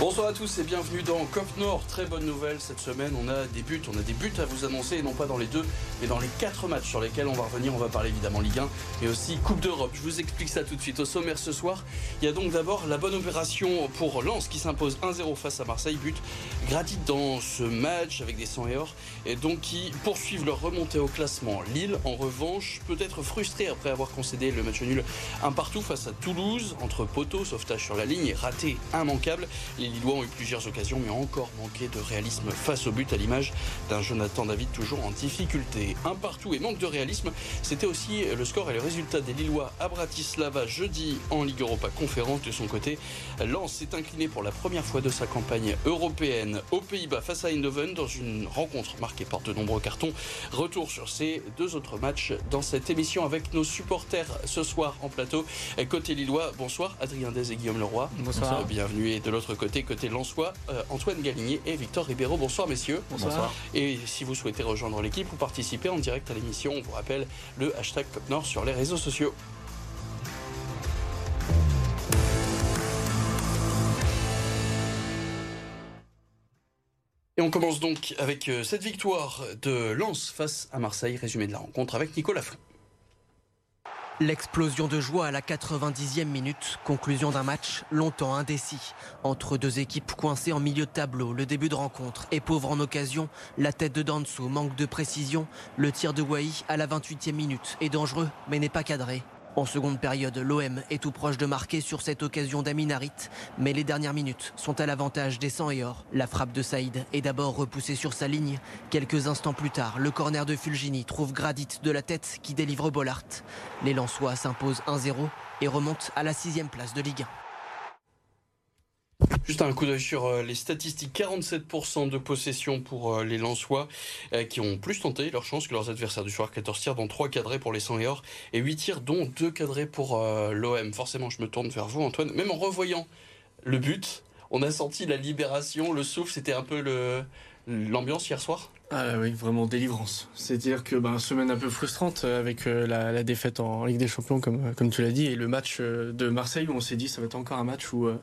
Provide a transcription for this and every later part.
Bonsoir à tous et bienvenue dans COP Nord. Très bonne nouvelle cette semaine. On a des buts, on a des buts à vous annoncer, et non pas dans les deux, mais dans les quatre matchs sur lesquels on va revenir. On va parler évidemment Ligue 1, mais aussi Coupe d'Europe. Je vous explique ça tout de suite. Au sommaire ce soir, il y a donc d'abord la bonne opération pour Lens qui s'impose 1-0 face à Marseille. But gratuit dans ce match avec des 100 et or, et donc qui poursuivent leur remontée au classement. Lille, en revanche, peut être frustré après avoir concédé le match nul un partout face à Toulouse, entre poteaux, sauvetage sur la ligne et raté immanquable. Les Lillois ont eu plusieurs occasions, mais ont encore manqué de réalisme face au but, à l'image d'un Jonathan David toujours en difficulté. Un partout et manque de réalisme, c'était aussi le score et le résultat des Lillois à Bratislava jeudi en Ligue Europa Conférence. De son côté, Lens s'est incliné pour la première fois de sa campagne européenne aux Pays-Bas face à Eindhoven dans une rencontre marquée par de nombreux cartons. Retour sur ces deux autres matchs dans cette émission avec nos supporters ce soir en plateau. Côté Lillois, bonsoir Adrien Dez et Guillaume Leroy. Bonsoir. Bienvenue. Et de l'autre côté, côté Lensois, euh, Antoine Galigné et Victor Ribeiro. Bonsoir messieurs. Bonsoir. Et si vous souhaitez rejoindre l'équipe ou participer en direct à l'émission, on vous rappelle le hashtag COPNOR sur les réseaux sociaux. Et on commence donc avec euh, cette victoire de Lens face à Marseille. Résumé de la rencontre avec Nicolas Flou. L'explosion de joie à la 90e minute, conclusion d'un match longtemps indécis. Entre deux équipes coincées en milieu de tableau, le début de rencontre est pauvre en occasion, la tête de Danso manque de précision, le tir de Wai à la 28e minute est dangereux mais n'est pas cadré. En seconde période, l'OM est tout proche de marquer sur cette occasion d'Aminarit, mais les dernières minutes sont à l'avantage des 100 et or. La frappe de Saïd est d'abord repoussée sur sa ligne. Quelques instants plus tard, le corner de Fulgini trouve Gradit de la tête qui délivre Bollard. Les Lensois s'imposent 1-0 et remontent à la sixième place de Ligue 1. Juste un coup d'œil sur euh, les statistiques. 47% de possession pour euh, les Lensois euh, qui ont plus tenté leur chance que leurs adversaires du soir. 14 tirs dont 3 cadrés pour les 100 et or et 8 tirs dont 2 cadrés pour l'OM. Forcément, je me tourne vers vous Antoine. Même en revoyant le but, on a senti la libération, le souffle. C'était un peu l'ambiance hier soir? Ah oui, vraiment délivrance. C'est-à-dire que ben, semaine un peu frustrante avec euh, la, défaite en Ligue des Champions, comme, comme tu l'as dit, et le match euh, de Marseille où on s'est dit ça va être encore un match où euh,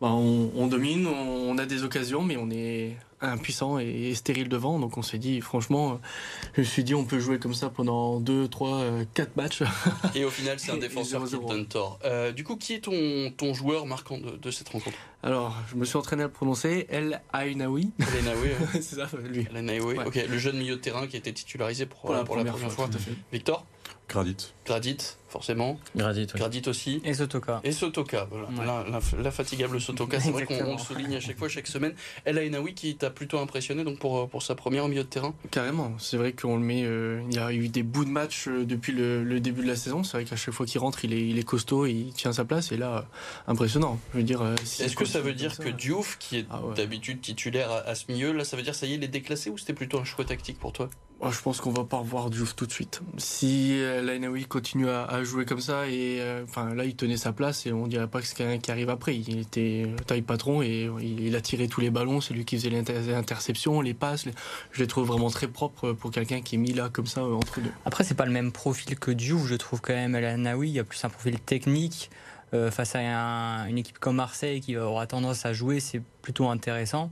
ben, on, domine, on, a des occasions, mais on est impuissant et, stérile devant. Donc on s'est dit, franchement, je me suis dit, on peut jouer comme ça pendant 2, 3, 4 matchs. Et au final, c'est un défenseur qui donne tort. Euh, du coup, qui est ton, ton joueur marquant de, de, cette rencontre? Alors, je me suis entraîné à le prononcer, El Ainaoui. El Ainaoui, c'est ça, lui. El Ainaoui, ouais. ok. Le jeune milieu de terrain qui a été titularisé pour, pour la, pour première, la première fois. fois. Victor? Gradit. Gradit, forcément. Gradit, oui. Gradit aussi. Et Sotoka. Et Sotoka, voilà. Ouais. La, la, la, fatigable Sotoka, c'est vrai qu'on le souligne à chaque fois, chaque semaine. El Ainaoui qui t'a plutôt impressionné donc pour, pour sa première au milieu de terrain? Carrément, c'est vrai qu'on le met. Euh, il y a eu des bouts de match euh, depuis le, le, début de la saison. C'est vrai qu'à chaque fois qu'il rentre, il est, il est costaud, il tient sa place. Et là, euh, impressionnant. Je veux dire. Si Est-ce que ça veut dire ça, que Diouf, qui est ah ouais. d'habitude titulaire à, à, ce milieu, là, ça veut dire ça y est, il est déclassé ou c'était plutôt un choix tactique pour toi? Oh, Je pense qu'on va pas revoir Diouf tout de suite. Si euh, Lainaoui continue à, jouer comme ça, et enfin là, il tenait sa place et on dirait pas que c'est quelqu'un qui arrive après. Il était taille patron et il, a tiré tous les ballons. C'est lui qui faisait les interceptions, les passes. Je les trouve vraiment très propres pour quelqu'un qui est mis là comme ça euh, entre deux. Après, c'est pas le même profil que Diouf. Je trouve quand même Lainaoui, il y a plus un profil technique. Euh, face à un, une équipe comme Marseille qui aura tendance à jouer, c'est plutôt intéressant.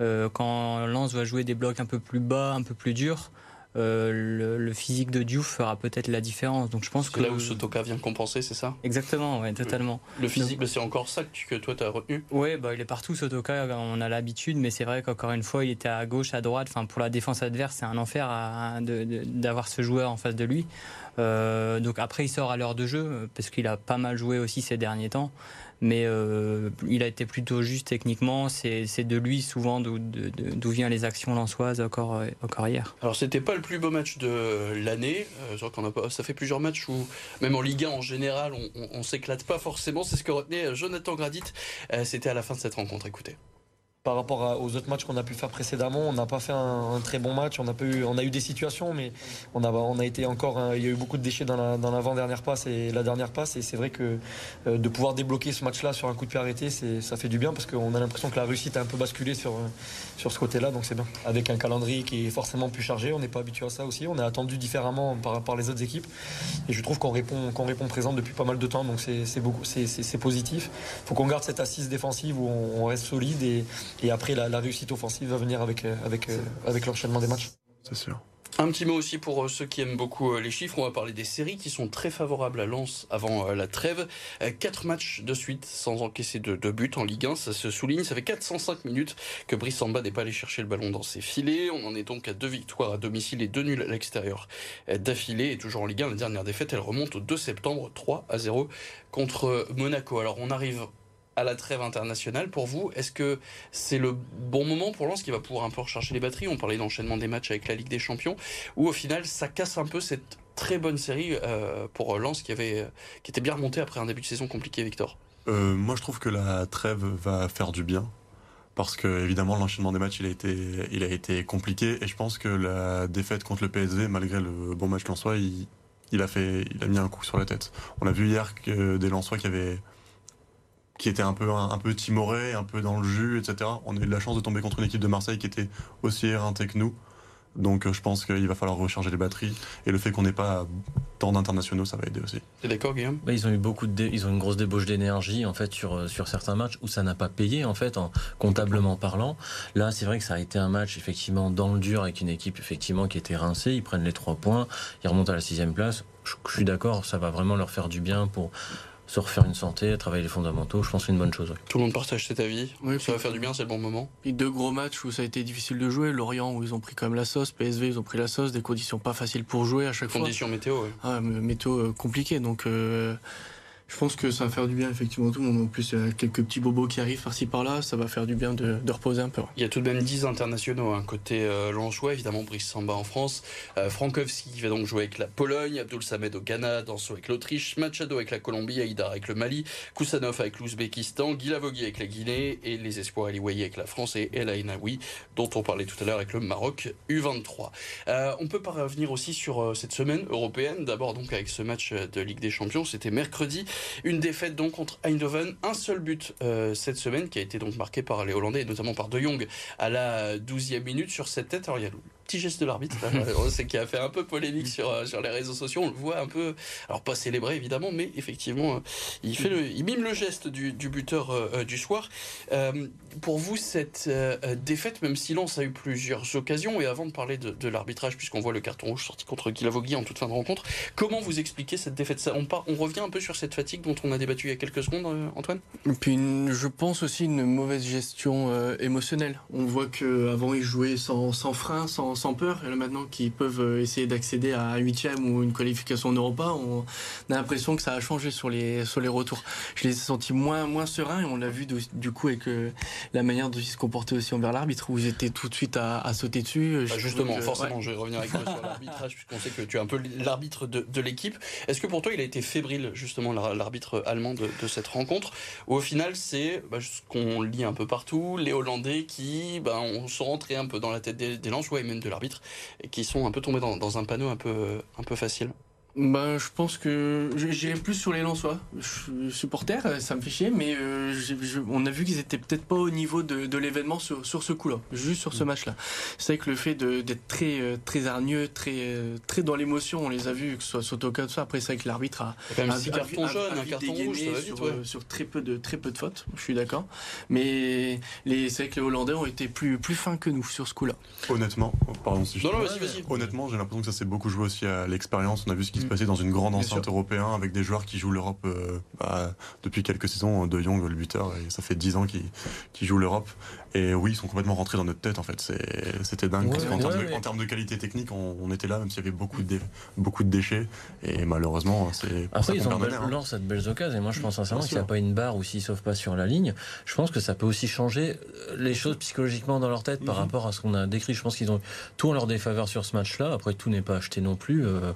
Euh, quand Lens va jouer des blocs un peu plus bas, un peu plus durs, euh, le, le, physique de Diouf fera peut-être la différence. Donc je pense que là où Sotoka vient compenser, c'est ça? Exactement, ouais, totalement. Le physique, c'est encore ça que, que toi tu as retenu? Oui, bah, il est partout Sotoka, on a l'habitude, mais c'est vrai qu'encore une fois, il était à gauche, à droite. Enfin, pour la défense adverse, c'est un enfer d'avoir ce joueur en face de lui. Euh, donc après, il sort à l'heure de jeu parce qu'il a pas mal joué aussi ces derniers temps mais euh, il a été plutôt juste techniquement. C'est de lui souvent d'où viennent les actions lançoises encore, encore hier. Alors c'était pas le plus beau match de l'année. Euh, ça fait plusieurs matchs où même en Ligue 1 en général, on, on, s'éclate pas forcément. C'est ce que retenait Jonathan Gradit. Euh, c'était à la fin de cette rencontre. Écoutez. Par rapport aux autres matchs qu'on a pu faire précédemment. On n'a pas fait un, très bon match. On a, eu, on a eu des situations, mais on a, on a été encore. il y a eu beaucoup de déchets dans l'avant-dernière passe et la dernière passe. Et c'est vrai que euh, de pouvoir débloquer ce match-là sur un coup de pied arrêté, ça fait du bien parce qu'on a l'impression que la réussite a un peu basculé sur, sur ce côté-là. Donc c'est bien. Avec un calendrier qui est forcément plus chargé, on n'est pas habitué à ça aussi. On est attendu différemment par, par les autres équipes. Et je trouve qu'on répond, qu'on répond présent depuis pas mal de temps. Donc c'est positif. Il faut qu'on garde cette assise défensive où on, reste solide et et après, la, réussite offensive va venir avec, euh, avec, euh, avec l'enchaînement des matchs. C'est sûr. Un petit mot aussi pour euh, ceux qui aiment beaucoup les chiffres. On va parler des séries qui sont très favorables à Lens avant la trêve. Quatre matchs de suite sans encaisser de, de but en Ligue 1. Ça se souligne. Ça fait 405 minutes que Brice Samba n'est pas allé chercher le ballon dans ses filets. On en est donc à deux victoires à domicile et deux nuls à l'extérieur d'affilée. Et toujours en Ligue 1, la dernière défaite, elle remonte au 2 septembre, 3 à 0 contre Monaco. Alors on arrive à la trêve internationale pour vous Est-ce que c'est le bon moment pour Lens qui va pouvoir un peu recharger les batteries? On parlait d'enchaînement des matchs avec la Ligue des Champions. Ou au final, ça casse un peu cette très bonne série euh, pour Lens qui, avait, qui était bien remonté après un début de saison compliqué, Victor euh, Moi, je trouve que la trêve va faire du bien. Parce que évidemment l'enchaînement des matchs il a été il a été compliqué et je pense que la défaite contre le PSV malgré le bon match lensois il, il a fait il a mis un coup sur la tête. On a vu hier que des lensois qui avaient qui était un peu, un, peu timoré, un peu dans le jus, etc. On a eu de la chance de tomber contre une équipe de Marseille qui était aussi éreintée que nous. Donc euh, je pense qu'il va falloir recharger les batteries. Et le fait qu'on n'ait pas tant d'internationaux, ça va aider aussi. T'es d'accord, Guillaume? Bah, Ils ont eu beaucoup de, ils ont une grosse débauche d'énergie en fait sur euh, sur certains matchs où ça n'a pas payé en fait, en comptablement parlant. Là, c'est vrai que ça a été un match effectivement dans le dur avec une équipe effectivement qui était rincée. Ils prennent les trois points, ils remontent à la sixième place. je suis d'accord, ça va vraiment leur faire du bien pour se refaire une santé, travailler les fondamentaux, je pense que c'est une bonne chose. Tout le monde partage cet avis. Oui, ça va faire du bien, c'est le bon moment. Deux gros matchs où ça a été difficile de jouer. Lorient où ils ont pris quand même la sauce, PSV ils ont pris la sauce, des conditions pas faciles pour jouer à chaque fois. Conditions météo, oui. Ah, météo euh, compliquées, donc. Euh, je pense que ça va faire du bien effectivement tout le monde. En plus, il y a quelques petits bobos qui arrivent par-ci par-là, ça va faire du bien de, reposer un peu. Il y a tout de même 10 internationaux. hein. Côté euh, évidemment, Brice Samba en France, euh, Frankowski qui va donc jouer avec la Pologne, Abdul Samed au Ghana, Danso avec l'Autriche, Machado avec la Colombie, Aïdar avec le Mali, Koussanov avec l'Ouzbékistan, Guilavogui avec la Guinée et les espoirs Eliwayi avec la France et El Ainaoui, dont on parlait tout à l'heure avec le Maroc U23. Euh, on peut pas revenir aussi sur euh, cette semaine européenne, d'abord donc avec ce match de Ligue des Champions, c'était mercredi. Une défaite donc contre Eindhoven, un seul but euh, cette semaine qui a été donc marqué par les Hollandais et notamment par De Jong à la 12e minute sur cette tête. Alors il petit geste de l'arbitre. on sait qu'il a fait un peu polémique sur, euh, sur les réseaux sociaux. On le voit un peu, alors pas célébré évidemment, mais effectivement, euh, il, fait le, il mime le geste du, du buteur euh, du soir. pour vous, cette défaite, même si Lens a eu plusieurs occasions, et avant de parler de, de l'arbitrage, puisqu'on voit le carton rouge sorti contre Guilavogui en toute fin de rencontre, comment vous expliquez cette défaite? Ça, on, part, on revient un peu sur cette fatigue dont on a débattu il y a quelques secondes, Antoine? Et puis, je pense aussi une mauvaise gestion émotionnelle. On voit qu'avant, ils jouaient sans, sans frein, sans sans, peur. Et là maintenant qu'ils peuvent euh, essayer d'accéder à un huitième ou une qualification en Europa, on a l'impression que ça a changé sur les, sur les retours. Je les ai sentis moins, moins sereins et on l'a vu du, coup avec euh, la manière dont ils se comportaient aussi envers l'arbitre où ils étaient tout de suite à, sauter dessus. Bah, justement, forcément, je vais revenir avec toi sur l'arbitrage puisqu'on sait que tu es un peu l'arbitre de, de l'équipe. Est-ce que pour toi il a été fébrile justement l'arbitre allemand de, de, cette rencontre? Ou au final c'est bah, ce qu'on lit un peu partout, les Hollandais qui bah, on sont rentrés un peu dans la tête des, des lances, ouais, même de l'arbitre, et qui sont un peu tombés dans, un panneau un peu, un peu facile. Bah, je pense que j'irai plus sur les Lensois. Je suis supporter, ça me fait chier, mais euh, on a vu qu'ils étaient peut-être pas au niveau de, de l'événement sur, sur, ce coup-là, juste sur ce mm. match-là. C'est vrai que le fait d'être très euh, très hargneux, très euh, très dans l'émotion, on les a vus, que ce soit Sotoka, tout ça. Après, c'est vrai que l'arbitre a, un, carton jaune, un carton rouge, sur, sur, très peu de très peu de fautes. Je suis d'accord, mais les c'est vrai que les Hollandais ont été plus plus fins que nous sur ce coup-là. Honnêtement, pardon si je. Non, non, vas-y, vas-y. Honnêtement, j'ai l'impression que ça s'est beaucoup joué aussi à l'expérience. On a vu ce qui passer dans une grande enceinte européenne avec des joueurs qui jouent l'Europe euh, bah, depuis quelques saisons. De Jong, le buteur, et ça fait 10 ans qu'il joue l'Europe. Et oui, ils sont complètement rentrés dans notre tête en fait. C'était dingue. en, termes de, qualité technique, on, était là, même s'il y avait beaucoup de, beaucoup de déchets. Et malheureusement, c'est. Après, ils ont hein. cette belle occasion. Et moi, je pense sincèrement qu'il n'y a pas une barre ou s'ils sauvent pas sur la ligne, je pense que ça peut aussi changer les choses psychologiquement dans leur tête par mhm. rapport à ce qu'on a décrit. Je pense qu'ils ont tout en leur défaveur sur ce match-là. Après, tout n'est pas acheté non plus. Euh,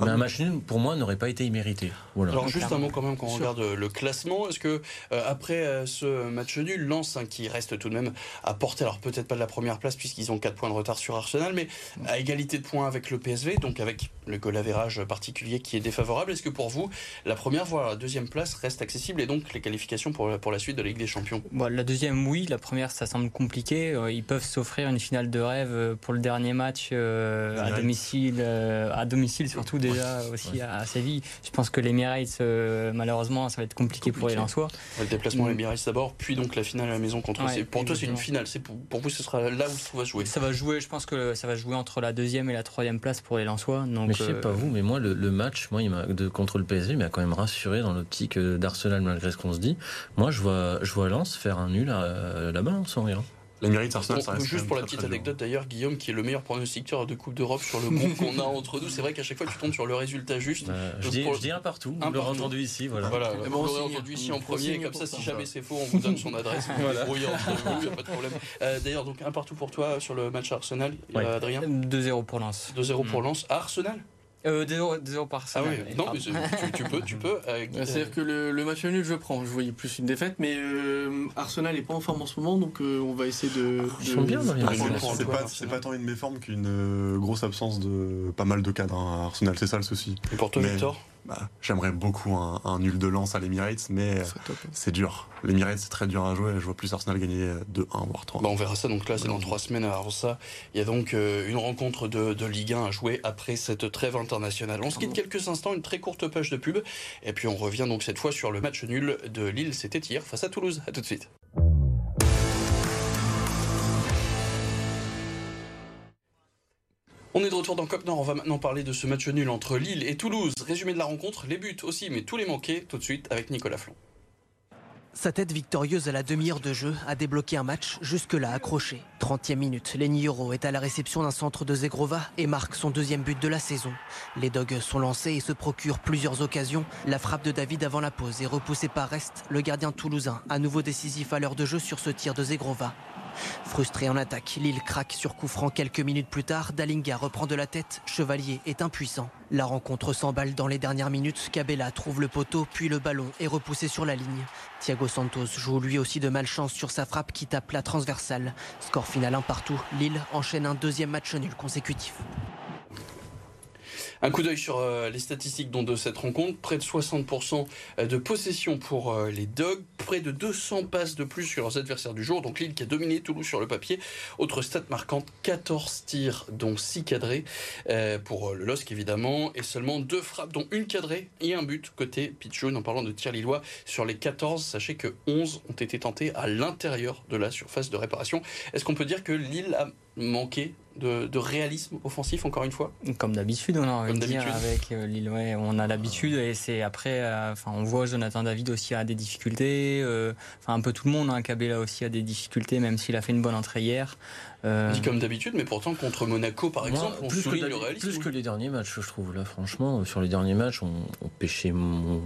mais un match nul, pour moi, n'aurait pas été immérité. Voilà. Alors juste un mot quand même quand on regarde le classement. Est-ce que euh, après euh, ce match nul, Lens hein, qui reste tout de même à portée, alors peut-être pas de la première place puisqu'ils ont 4 points de retard sur Arsenal, mais à égalité de points avec le PSV, donc avec le goal average particulier qui est défavorable. Est-ce que pour vous, la première voire la deuxième place reste accessible et donc les qualifications pour, pour la suite de la Ligue des Champions? Bon, la deuxième, oui. La première, ça semble compliqué. Euh, Ils peuvent s'offrir une finale de rêve euh, pour le dernier match euh, à domicile, euh, à domicile surtout déjà aussi à, à Séville. Je pense que l'Emirates, euh, malheureusement, ça va être compliqué, pour les. Lensois. Le déplacement à Mm. l'Emirates d'abord, puis donc la finale à la maison contre. Ouais, c'est- pour toi, c'est une finale. C'est pour, pour vous, ce sera là où ça va jouer. Ça va jouer, je pense que ça va jouer entre la deuxième et la troisième place pour les Lensois. Donc, Mais je sais euh, pas vous, mais moi le, le match, moi il m'a de contre le PSG, m'a quand même rassuré dans l'optique euh, d'Arsenal malgré ce qu'on se dit. Moi je vois je vois Lens faire un nul à- là-bas hein, sans rien. L'Emirates Arsenal, ça Bon, reste juste pour la petite anecdote d'ailleurs, Guillaume, qui est le meilleur pronostiqueur de Coupe d'Europe sur le groupe qu'on a entre nous, c'est vrai qu'à chaque fois tu tombes sur le résultat juste. Bah, je, Donc dis, pour- je dis un partout, Un vous l'aurez entendu ici, voilà. Voilà, Et vous bon, l'aurez entendu ici en On premier, comme ça, pour si jamais c'est faux, on vous donne son adresse, vous vous débrouillez entre vous, il n'y a pas de problème. Euh, D'ailleurs, donc un partout pour toi sur le match Arsenal, Ouais. euh, Adrien 2-0 pour Lens. 2-0 pour Mm. Lens. À Arsenal Euh, 2-0 2-0 par Ah Arsenal. oui, non, mais c'est- tu, tu peux, tu peux. euh, Ouais, C'est-à-dire que le, le match nul, je prends. Je voyais plus une défaite, mais euh, Arsenal est pas en forme en ce moment, donc euh, on va essayer de. Sont bien dans les. C'est- pas, c'est pas tant une méforme qu'une euh, grosse absence de pas mal de cadres hein, à Arsenal, c'est ça le souci. Et pour toi, Mais- Victor? Bah, J'aimerais beaucoup un, un nul de lance à l'Emirates, mais top. c'est dur. L'Emirates c'est très dur à jouer, je vois plus Arsenal gagner 2-1 voire 3. Bah, on verra ça. Donc là, c'est dans trois semaines. Avant ça, il y a donc euh, une rencontre de, de Ligue 1 à jouer après cette trêve internationale. On se quitte quelques instants, une très courte page de pub. Et puis on revient donc cette fois sur le match nul de Lille. C'était hier face à Toulouse. À tout de suite. On est de retour dans Cop Nord. On va maintenant parler de ce match nul entre Lille et Toulouse. Résumé de la rencontre, les buts aussi, mais tous les manqués. Tout de suite avec Nicolas Flon. Sa tête victorieuse à la demi-heure de jeu a débloqué un match jusque-là accroché. 30e minute, Lenny Euro est à la réception d'un centre de Zegrova et marque son deuxième but de la saison. Les Dogs sont lancés et se procurent plusieurs occasions. La frappe de David avant la pause est repoussée par Rest, le gardien toulousain, à nouveau décisif à l'heure de jeu sur ce tir de Zegrova. Frustré en attaque, Lille craque sur coup franc quelques minutes plus tard. Dalinga reprend de la tête. Chevalier est impuissant. La rencontre s'emballe dans les dernières minutes. Cabella trouve le poteau, puis le ballon est repoussé sur la ligne. Thiago Santos joue lui aussi de malchance sur sa frappe qui tape la transversale. Score final un partout. Lille enchaîne un deuxième match nul consécutif. Un coup d'œil sur euh, les statistiques de cette rencontre. Près de 60% de possession pour euh, les Dogs. Près de 200 passes de plus sur leurs adversaires du jour. Donc Lille qui a dominé Toulouse sur le papier. Autre stat marquante, 14 tirs dont 6 cadrés euh, pour euh, le LOSC évidemment. Et seulement 2 frappes dont une cadrée et un but côté Pichoun. En parlant de tir lillois, sur les 14, sachez que 11 ont été tentés à l'intérieur de la surface de réparation. Est-ce qu'on peut dire que Lille a manqué de, de réalisme offensif encore une fois Comme d'habitude, on a envie avec euh, Lille. Ouais, on a l'habitude et c'est après. euh, Enfin, on voit Jonathan David aussi a des difficultés. euh, Enfin, un peu tout le monde. Hein, Cabella aussi a des difficultés, même s'il a fait une bonne entrée hier. Euh, dit comme d'habitude, mais pourtant contre Monaco par Moi, exemple, on plus, que le réalisme. plus que les derniers matchs, je trouve. Là, franchement, sur les derniers matchs, on, on pêchait, mon-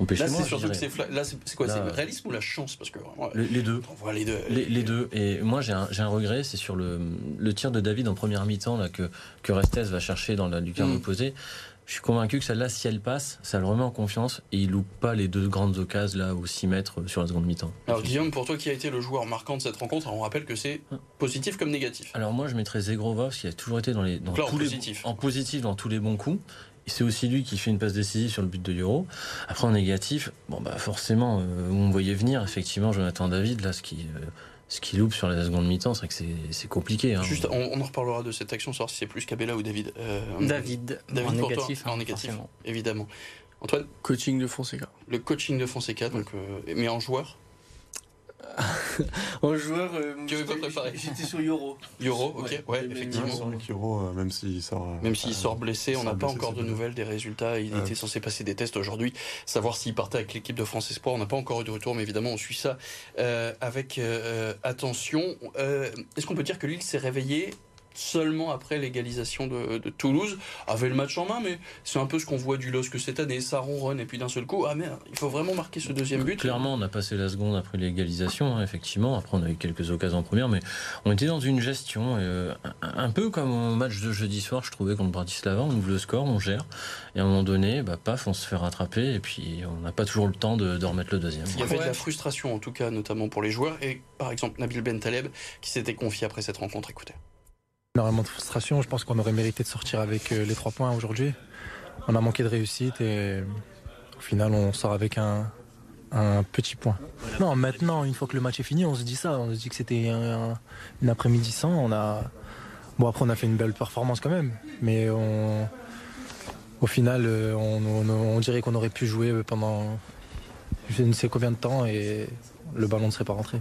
on Là, c'est surtout que c'est là, c'est quoi C'est euh, le réalisme ou la chance? Parce que Les, les deux. on voit les deux. Les, les deux. Et moi, j'ai un, j'ai un regret, c'est sur le, le tir de David en première mi-temps là, que, que Restes va chercher dans la lucarne Mm. opposée. Je suis convaincu que celle-là, si elle passe, ça le remet en confiance et il loupe pas les deux grandes occasions là, aux 6 mètres sur la seconde mi-temps. Alors Guillaume, pour toi qui a été le joueur marquant de cette rencontre, on rappelle que c'est positif comme négatif. Alors moi, je mettrais Zegrova parce qu'il a toujours été dans les dans en tous les- positif. en positif dans tous les bons coups. C'est aussi lui qui fait une passe décisive sur le but de Euro. Après en négatif, bon bah forcément, euh, on voyait venir effectivement Jonathan David là, ce qui euh, ce qui loupe sur la seconde mi-temps, c'est vrai que c'est c'est compliqué. hein. Juste, on, on en reparlera de cette action, savoir si c'est plus Cabella ou David. Euh, David, David en pour toi, négatif. en négatif, forcément. évidemment. Antoine, Coaching de Fonseca. le coaching de Fonseca, donc, euh, mais en joueur, En joueur, euh, avais pas j'étais- préparé. J'étais sur Euro. Euro, ok, Ouais, effectivement. Euh, même s'il sort. euh, Même s'il euh, sort blessé, on n'a pas encore de nouvelles des résultats. Il Ouais. était censé passer des tests aujourd'hui, savoir s'il partait avec l'équipe de France Espoir. On n'a pas encore eu de retour, mais évidemment, on suit ça euh, avec euh, attention. Euh, Est-ce qu'on peut dire que Lille s'est réveillé seulement après l'égalisation de, Toulouse, avait le match en main, mais c'est un peu ce qu'on voit du LOSC cette année, ça ronronne, et puis d'un seul coup, ah merde, il faut vraiment marquer ce deuxième but. Clairement, on a passé la seconde après l'égalisation, hein, effectivement, après on a eu quelques occasions en première, mais on était dans une gestion, euh, un, peu comme au match de jeudi soir, je trouvais contre Bratislava, on ouvre le score, on gère, et à un moment donné, bah, paf, on se fait rattraper, et puis on n'a pas toujours le temps de, remettre le deuxième. Il y avait de la frustration, en tout cas, notamment pour les joueurs, et par exemple Nabil Bentaleb, qui s'était confié après cette rencontre, écoutez. Énormément de frustration. Je pense qu'on aurait mérité de sortir avec euh, les trois points aujourd'hui. On a manqué de réussite et au final, on sort avec un, petit point. Non, maintenant, une fois que le match est fini, on se dit ça. On se dit que c'était un, une après-midi sans. On a, bon, après, on a fait une belle performance quand même. Mais au final, euh, on dirait qu'on aurait pu jouer pendant je ne sais combien de temps et le ballon ne serait pas rentré.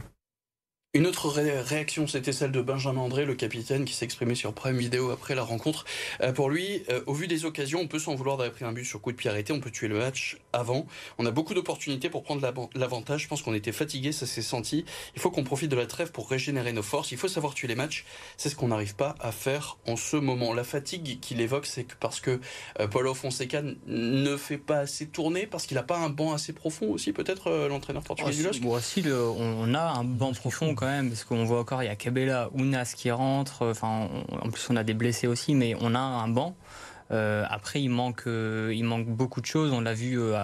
Une autre réaction, c'était celle de Benjamin André, le capitaine, qui exprimé sur Prime Vidéo après la rencontre. Euh, pour lui, euh, au vu des occasions, on peut s'en vouloir d'avoir pris un but sur coup de pied arrêté, on peut tuer le match avant. On a beaucoup d'opportunités pour prendre l'avantage. Je pense qu'on était fatigué, ça s'est senti. Il faut qu'on profite de la trêve pour régénérer nos forces. Il faut savoir tuer les matchs. C'est ce qu'on n'arrive pas à faire en ce moment. La fatigue qu'il évoque, c'est que parce que euh, Paulo Fonseca ne fait pas assez tourner, parce qu'il n'a pas un banc assez profond aussi, peut-être l'entraîneur portugais du LOSC? Bon, si, on a un banc profond quand même, parce qu'on voit encore, il y a Cabella, Ounas qui rentre, enfin, en plus on a des blessés aussi, mais on a un banc. Euh, après, il manque, euh, il manque beaucoup de choses. On l'a vu euh,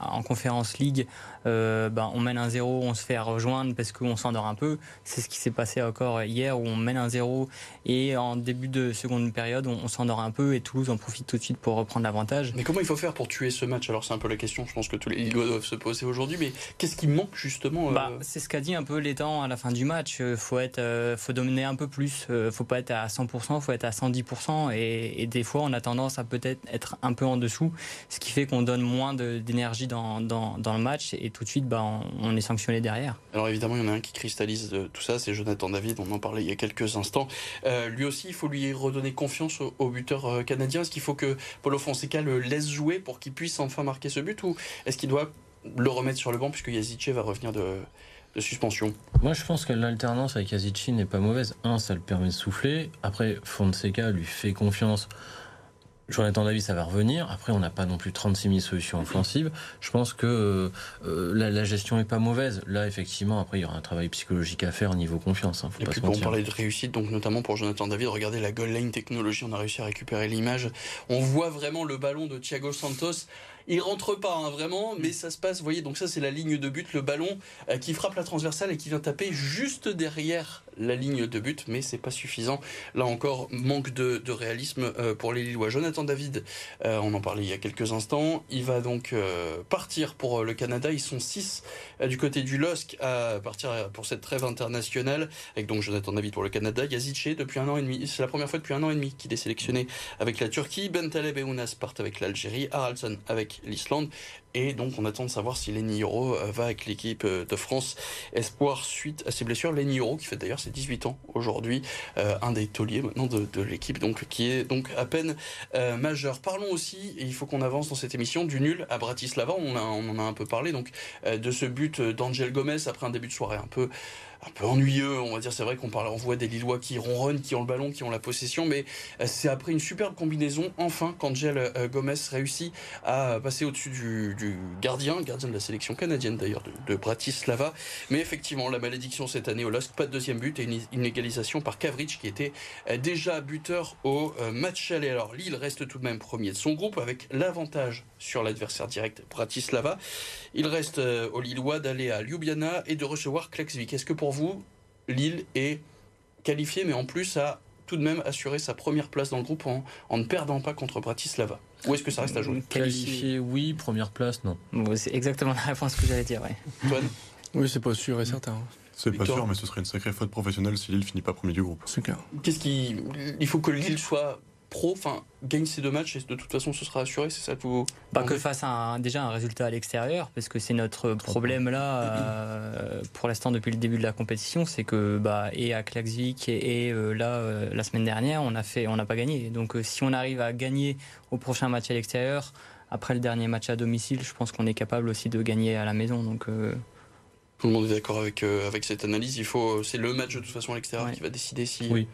en conférence League. Ben, on mène un 0 on se fait rejoindre parce qu'on s'endort un peu. C'est ce qui s'est passé encore hier où on mène un 0 et en début de seconde période, on, s'endort un peu et Toulouse en profite tout de suite pour reprendre l'avantage. Mais comment il faut faire pour tuer ce match? Alors c'est un peu la question. Je pense que tous les Lillois doivent se poser aujourd'hui. Mais qu'est-ce qui manque justement bah, C'est ce qu'a dit un peu l'étang à la fin du match. Faut être, faut dominer un peu plus. Faut pas être à 100%, faut être à 110%. Et, et des fois, on a tendance ça peut-être être un peu en dessous, ce qui fait qu'on donne moins d'énergie dans, dans, le match et tout de suite bah, on, est sanctionné derrière. Alors évidemment, il y en a un qui cristallise tout ça, c'est Jonathan David, on en parlait il y a quelques instants. Euh, lui aussi, il faut lui redonner confiance au, buteur euh, canadien. Est-ce qu'il faut que Paulo Fonseca le laisse jouer pour qu'il puisse enfin marquer ce but ou est-ce qu'il doit le remettre sur le banc puisque Yazice va revenir de, de suspension? Moi, je pense que l'alternance avec Yazici n'est pas mauvaise. Un, ça le permet de souffler. Après, Fonseca lui fait confiance Jonathan David, ça va revenir. Après, on n'a pas non plus 36 000 solutions offensives. Je pense que euh, la, gestion est pas mauvaise. Là, effectivement, après, il y aura un travail psychologique à faire au niveau confiance. Hein, Et puis, pour parler de réussite, donc notamment pour Jonathan David, regardez la goal line technologie. On a réussi à récupérer l'image. On voit vraiment le ballon de Thiago Santos il rentre pas hein, vraiment, mais ça se passe. Vous voyez, donc ça c'est la ligne de but, le ballon euh, qui frappe la transversale et qui vient taper juste derrière la ligne de but, mais c'est pas suffisant. Là encore, manque de, réalisme euh, pour les Lillois. Jonathan David, euh, on en parlait il y a quelques instants, il va donc partir pour le Canada. Ils sont six du côté du LOSC à partir pour cette trêve internationale, avec donc Jonathan David pour le Canada. Yazice depuis un an et demi, c'est la première fois depuis un an et demi qu'il est sélectionné avec la Turquie. Bentaleb et Ounas partent avec l'Algérie. Haraldson avec l'Islande. Et donc, on attend de savoir si Lenny Euro euh, va avec l'équipe euh, de France Espoir suite à ses blessures. Lenny Euro, qui fait d'ailleurs ses 18 ans aujourd'hui, euh, un des tauliers maintenant de, l'équipe, donc qui est donc à peine majeur. Parlons aussi, il faut qu'on avance dans cette émission, du nul à Bratislava. On, on en a un peu parlé, donc de ce but d'Angel Gomez après un début de soirée un peu un peu ennuyeux. On va dire, c'est vrai qu'on parle, on voit des Lillois qui ronronnent, qui ont le ballon, qui ont la possession, mais c'est après une superbe combinaison, enfin, qu'Angel Gomez réussit à passer au-dessus du, gardien, gardien de la sélection canadienne d'ailleurs, de, Bratislava. Mais effectivement, la malédiction cette année au LOSC, pas de deuxième but et une, égalisation par Kavric qui était euh, déjà buteur au match aller. Alors Lille reste tout de même premier de son groupe avec l'avantage sur l'adversaire direct Bratislava. Il reste aux Lillois d'aller à Ljubljana et de recevoir Kleksvik. Est-ce que pour vous, Lille est qualifié, mais en plus a tout de même assuré sa première place dans le groupe en, ne perdant pas contre Bratislava? Ou est-ce que ça reste à jouer Qualifié, oui. Première place, non. c'est exactement la réponse que j'allais dire. Ouais. oui, c'est pas sûr et certain. C'est pas sûr, mais ce serait une sacrée faute professionnelle si Lille finit pas premier du groupe. C'est clair. Qu'est-ce qui, il faut que Lille soit pro, enfin, gagne ces deux matchs et de toute façon ce sera assuré, c'est ça que vous. Pas que face à un, déjà un résultat à l'extérieur, parce que c'est notre problème là euh, pour l'instant depuis le début de la compétition, c'est que bah, et à Klaxvik et, euh, là euh, la semaine dernière on a fait, on n'a pas gagné. Donc si on arrive à gagner au prochain match à l'extérieur, après le dernier match à domicile, je pense qu'on est capable aussi de gagner à la maison. Donc tout le monde est d'accord avec avec cette analyse. Il faut, c'est le match de toute façon à l'extérieur qui va décider si. Oui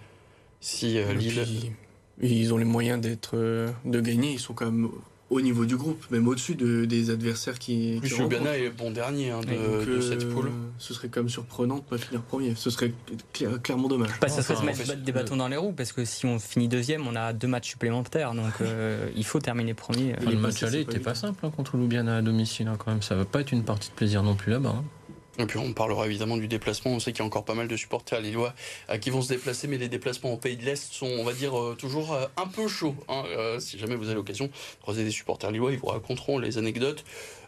Si euh, Lille. puis, ils ont les moyens d'être, euh, de gagner. Ils sont quand même au niveau du groupe, même au-dessus de, des adversaires qui. Plus rencontrent. est bon dernier hein, de, Donc, de euh, cette poule. Ce serait quand même surprenant de pas finir premier. Ce serait cla- clairement dommage. Bah, ça serait se mettre fait, des bâtons dans les roues parce que si on finit deuxième, on a deux matchs supplémentaires. Donc euh, il faut terminer premier. Enfin, le match aller c'est pas pas simple hein, contre Ljubljana à domicile hein, quand même. Ça va pas être une partie de plaisir non plus là-bas. Et puis on parlera évidemment du déplacement. On sait qu'il y a encore pas mal de supporters lillois euh, qui vont se déplacer, mais les déplacements au pays de l'Est sont, on va dire, euh, toujours euh, un peu chauds. hein. Si jamais vous avez l'occasion de croiser des supporters lillois, ils vous raconteront les anecdotes.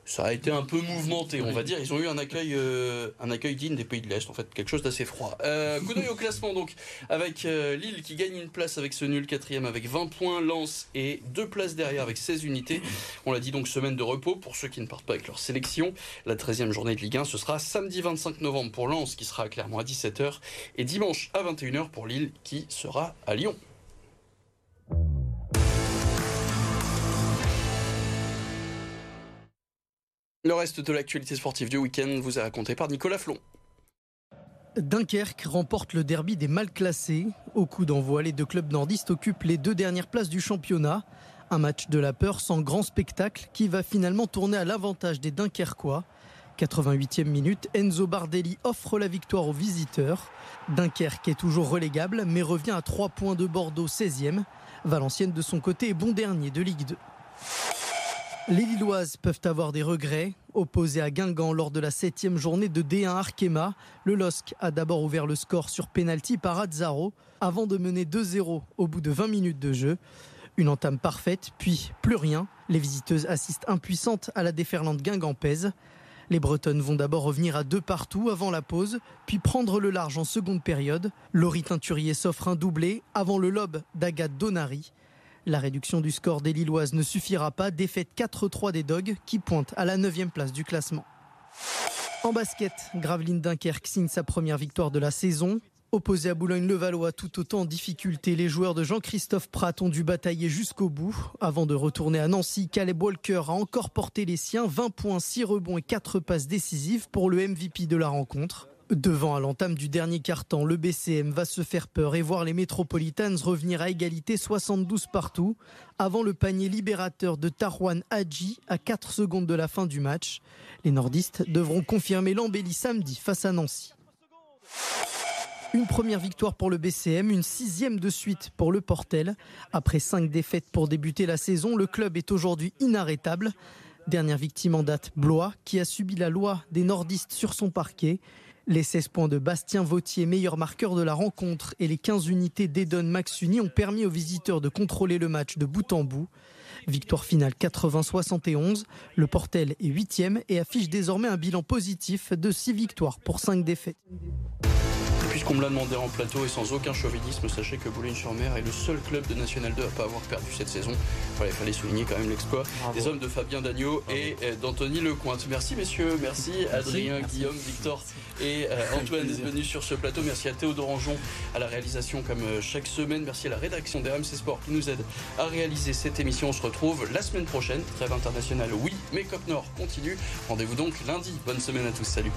Ça a été un peu mouvementé, on va dire. Ils ont eu un accueil, euh, un accueil digne des pays de l'Est, en fait, quelque chose d'assez froid. Euh, coup d'œil au classement donc, avec euh, Lille qui gagne une place avec ce nul quatrième avec 20 points, Lens et deux places derrière avec 16 unités. On l'a dit donc semaine de repos pour ceux qui ne partent pas avec leur sélection. La 13e journée de Ligue 1, ce sera samedi 25 novembre pour Lens qui sera à Clermont à 17h et dimanche à 21h pour Lille qui sera à Lyon. Le reste de l'actualité sportive du week-end vous est raconté par Nicolas Flon. Dunkerque remporte le derby des mal classés. Au coup d'envoi, les deux clubs nordistes occupent les deux dernières places du championnat. Un match de la peur sans grand spectacle qui va finalement tourner à l'avantage des Dunkerquois. 88e minute, Enzo Bardelli offre la victoire aux visiteurs. Dunkerque est toujours relégable mais revient à 3 points de Bordeaux 16e. Valenciennes de son côté est bon dernier de Ligue 2. Les Lilloises peuvent avoir des regrets. Opposé à Guingamp lors de la septième journée de D1 Arkema, le LOSC a d'abord ouvert le score sur penalty par Azzaro avant de mener 2-0 au bout de 20 minutes de jeu. Une entame parfaite, puis plus rien. Les visiteuses assistent impuissantes à la déferlante guingampaise. Les Bretonnes vont d'abord revenir à deux partout avant la pause, puis prendre le large en seconde période. Laurie Teinturier s'offre un doublé avant le lob d'Agathe Donary. La réduction du score des Lilloises ne suffira pas. Défaite 4-3 des Dogs qui pointent à la 9 place du classement. En basket, Gravelines Dunkerque signe sa première victoire de la saison. Opposé à Boulogne-Levallois tout autant en difficulté, les joueurs de Jean-Christophe Pratt ont dû batailler jusqu'au bout. Avant de retourner à Nancy, Caleb Walker a encore porté les siens. 20 points, 6 rebonds et 4 passes décisives pour le MVP de la rencontre. Devant à l'entame du dernier quart-temps, le BCM va se faire peur et voir les Metropolitans revenir à égalité 72 partout avant le panier libérateur de Tarwan Hadji à 4 secondes de la fin du match. Les nordistes devront confirmer l'embellie samedi face à Nancy. Une première victoire pour le BCM, une sixième de suite pour le Portel. Après cinq défaites pour débuter la saison, le club est aujourd'hui inarrêtable. Dernière victime en date, Blois, qui a subi la loi des nordistes sur son parquet. Les 16 points de Bastien Vautier, meilleur marqueur de la rencontre, et les 15 unités d'Edon Maxuni ont permis aux visiteurs de contrôler le match de bout en bout. Victoire finale 80-71. Le Portel est 8 et affiche désormais un bilan positif de 6 victoires pour 5 défaites. Puisqu'on me l'a demandé en plateau et sans aucun chauvinisme, sachez que Boulogne-sur-Mer est le seul club de National 2 à pas avoir perdu cette saison. Voilà, il fallait souligner quand même l'exploit des hommes de Fabien Dagneau et euh, d'Anthony Lecointe. Merci messieurs, merci Adrien, Guillaume, Victor et euh, Antoine d'être venus sur ce plateau. Merci à Théodore Anjon à la réalisation comme euh, chaque semaine. Merci à la rédaction des RMC Sport qui nous aide à réaliser cette émission. On se retrouve la semaine prochaine. Trêve internationale, oui, mais Cop Nord continue. Rendez-vous donc lundi. Bonne semaine à tous. Salut.